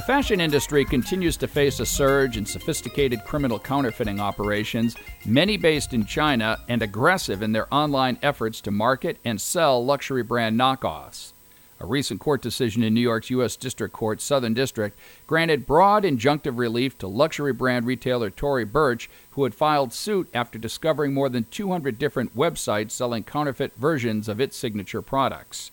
The fashion industry continues to face a surge in sophisticated criminal counterfeiting operations, many based in China and aggressive in their online efforts to market and sell luxury brand knockoffs. A recent court decision in New York's U.S. District Court Southern District granted broad injunctive relief to luxury brand retailer Tory Burch, who had filed suit after discovering more than 200 different websites selling counterfeit versions of its signature products.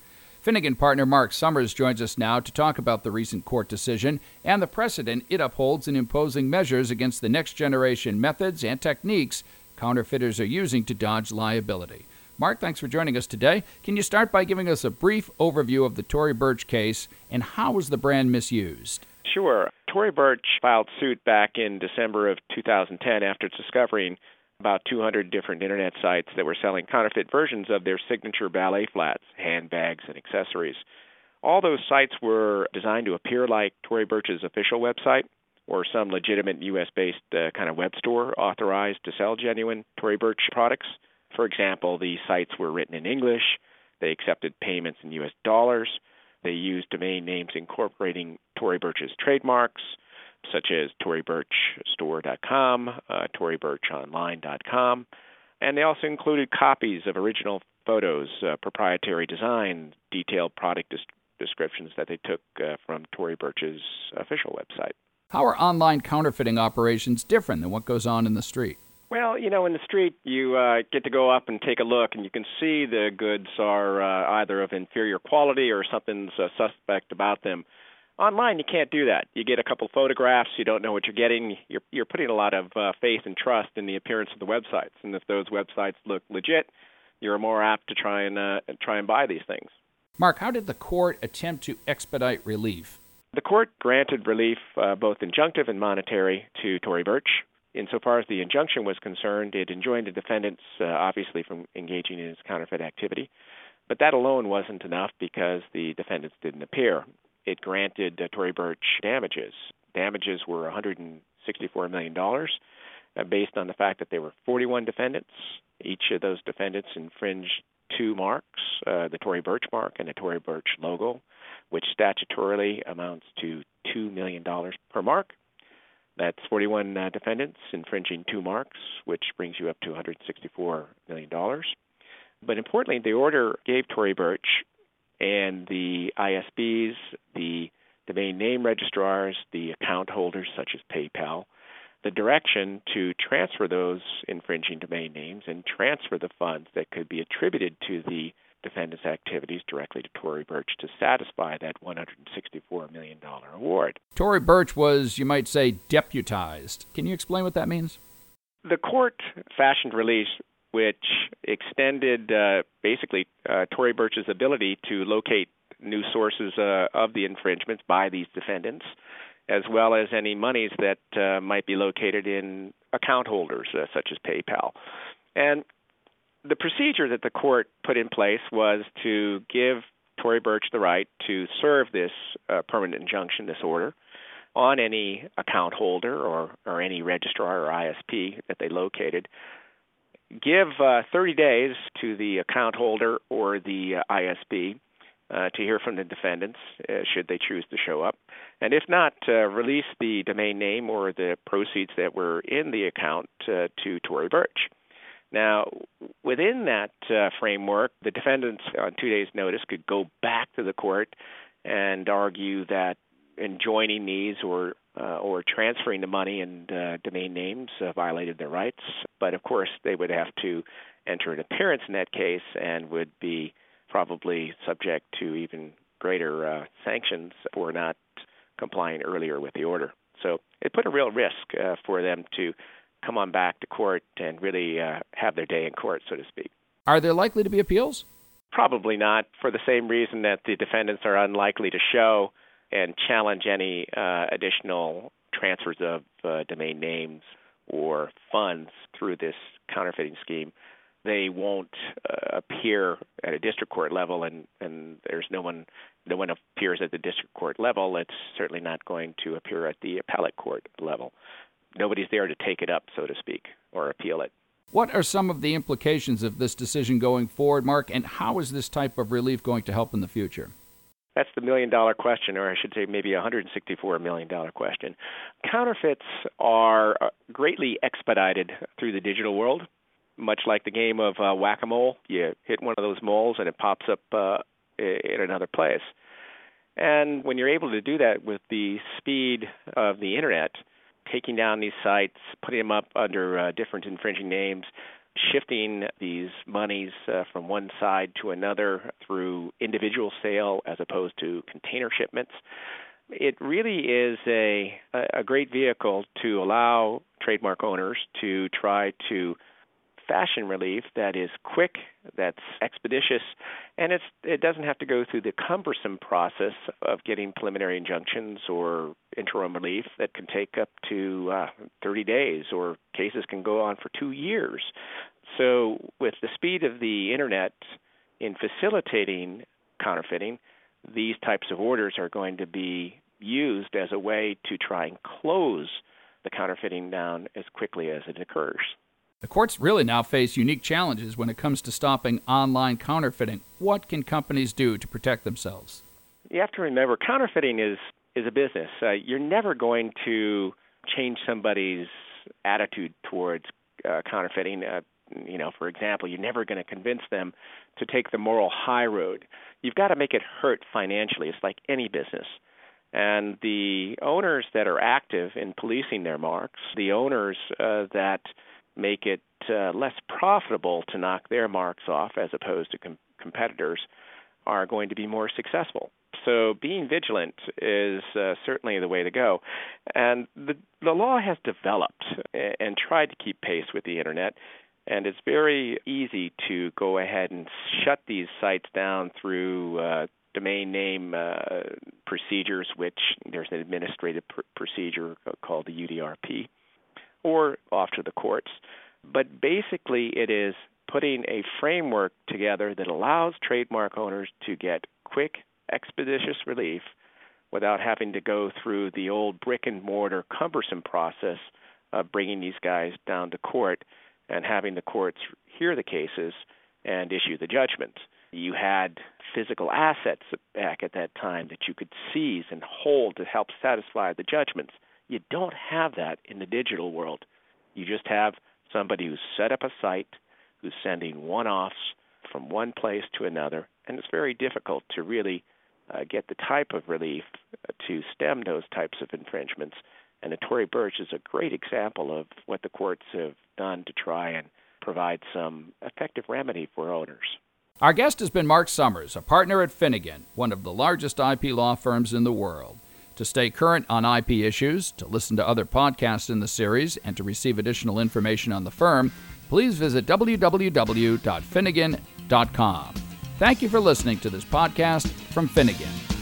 Finnegan partner Mark Sommers joins us now to talk about the recent court decision and the precedent it upholds in imposing measures against the next generation methods and techniques counterfeiters are using to dodge liability. Mark, thanks for joining us today. Can you start by giving us a brief overview of the Tory Burch case and how was the brand misused? Sure. Tory Burch filed suit back in December of 2010 after discovering about 200 different internet sites that were selling counterfeit versions of their signature ballet flats, handbags, and accessories. All those sites were designed to appear like Tory Burch's official website or some legitimate U.S. based uh, kind of web store authorized to sell genuine Tory Burch products. For example, the sites were written in English, they accepted payments in US dollars, they used domain names incorporating Tory Burch's trademarks, such as ToryBurchStore.com, uh, ToryBurchOnline.com, and they also included copies of original photos, uh, proprietary design, detailed product des- descriptions that they took uh, from Tory Burch's official website. How are online counterfeiting operations different than what goes on in the street? Well, you know, in the street, you uh, get to go up and take a look, and you can see the goods are uh, either of inferior quality or something's uh, suspect about them. Online, you can't do that. You get a couple photographs, you don't know what you're getting. You're you're putting a lot of uh, faith and trust in the appearance of the websites, and if those websites look legit, you're more apt to try and uh, try and buy these things. Mark, how did the court attempt to expedite relief? The court granted relief, uh, both injunctive and monetary, to Tory Burch insofar as the injunction was concerned, it enjoined the defendants, uh, obviously, from engaging in his counterfeit activity. But that alone wasn't enough because the defendants didn't appear. It granted uh, Tory Burch damages. Damages were $164 million, uh, based on the fact that there were 41 defendants. Each of those defendants infringed two marks uh, the Tory Burch mark and the Tory Burch logo, which statutorily amounts to $2 million per mark. That's 41 uh, defendants infringing two marks, which brings you up to $164 million. But importantly, the order gave Tory Burch and the ISPs, the domain name registrars, the account holders such as PayPal, the direction to transfer those infringing domain names and transfer the funds that could be attributed to the defendant's activities directly to Tory Burch to satisfy that $164 million award. Tory Burch was, you might say, deputized. Can you explain what that means? The court fashioned release which extended uh, basically uh, Tory Burch's ability to locate new sources uh, of the infringements by these defendants, as well as any monies that uh, might be located in account holders, uh, such as PayPal. And the procedure that the court put in place was to give Tory Burch the right to serve this uh, permanent injunction, this order, on any account holder or, or any registrar or ISP that they located. Give uh, 30 days to the account holder or the uh, ISP uh, to hear from the defendants, uh, should they choose to show up. And if not, uh, release the domain name or the proceeds that were in the account uh, to Tory Burch. Now, within that framework, the defendants on two days' notice could go back to the court and argue that enjoining these or uh, or transferring the money and uh, domain names uh, violated their rights. But of course, they would have to enter an appearance in that case and would be probably subject to even greater uh, sanctions for not complying earlier with the order. So it put a real risk uh, for them to come on back to court and really uh, have their day in court, so to speak. Are there likely to be appeals? Probably not, for the same reason that the defendants are unlikely to show and challenge any uh, additional transfers of uh, domain names or funds through this counterfeiting scheme. They won't uh, appear at a district court level, and, and there's no one no one appears at the district court level. It's certainly not going to appear at the appellate court level nobody's there to take it up, so to speak, or appeal it. What are some of the implications of this decision going forward, Mark, and how is this type of relief going to help in the future? That's the million dollar question, or I should say maybe a $164 million question. Counterfeits are uh, greatly expedited through the digital world, much like the game of uh, whack a mole. You hit one of those moles and it pops up uh, in another place. And when you're able to do that with the speed of the internet, taking down these sites, putting them up under uh, different infringing names, shifting these monies uh, from one side to another through individual sale as opposed to container shipments. It really is a a great vehicle to allow trademark owners to try to fashion relief that is quick, that's expeditious, and it's it doesn't have to go through the cumbersome process of getting preliminary injunctions or interim relief that can take up to uh, 30 days, or cases can go on for two years. So, with the speed of the internet in facilitating counterfeiting, these types of orders are going to be used as a way to try and close the counterfeiting down as quickly as it occurs. The courts really now face unique challenges when it comes to stopping online counterfeiting. What can companies do to protect themselves? You have to remember counterfeiting is is a business. Uh, you're never going to change somebody's attitude towards uh, counterfeiting. Uh, you know, for example, you're never going to convince them to take the moral high road. You've got to make it hurt financially. It's like any business. And the owners that are active in policing their marks, the owners uh, that make it uh, less profitable to knock their marks off as opposed to com- competitors are going to be more successful. So being vigilant is uh, certainly the way to go. And the the law has developed and tried to keep pace with the internet. And it's very easy to go ahead and shut these sites down through uh, domain name uh, procedures, which there's an administrative pr- procedure called the UDRP or off to the courts. But basically, it is putting a framework together that allows trademark owners to get quick, expeditious relief without having to go through the old brick and mortar cumbersome process of bringing these guys down to court and having the courts hear the cases and issue the judgments. You had physical assets back at that time that you could seize and hold to help satisfy the judgments. You don't have that in the digital world. You just have somebody who's set up a site, who's sending one offs from one place to another, and it's very difficult to really uh, get the type of relief uh, to stem those types of infringements. And the Tory Burch is a great example of what the courts have done to try and provide some effective remedy for owners. Our guest has been Mark Sommers, a partner at Finnegan, one of the largest IP law firms in the world. To stay current on IP issues, to listen to other podcasts in the series, and to receive additional information on the firm, please visit www.finnegan.com. Thank you for listening to this podcast from Finnegan.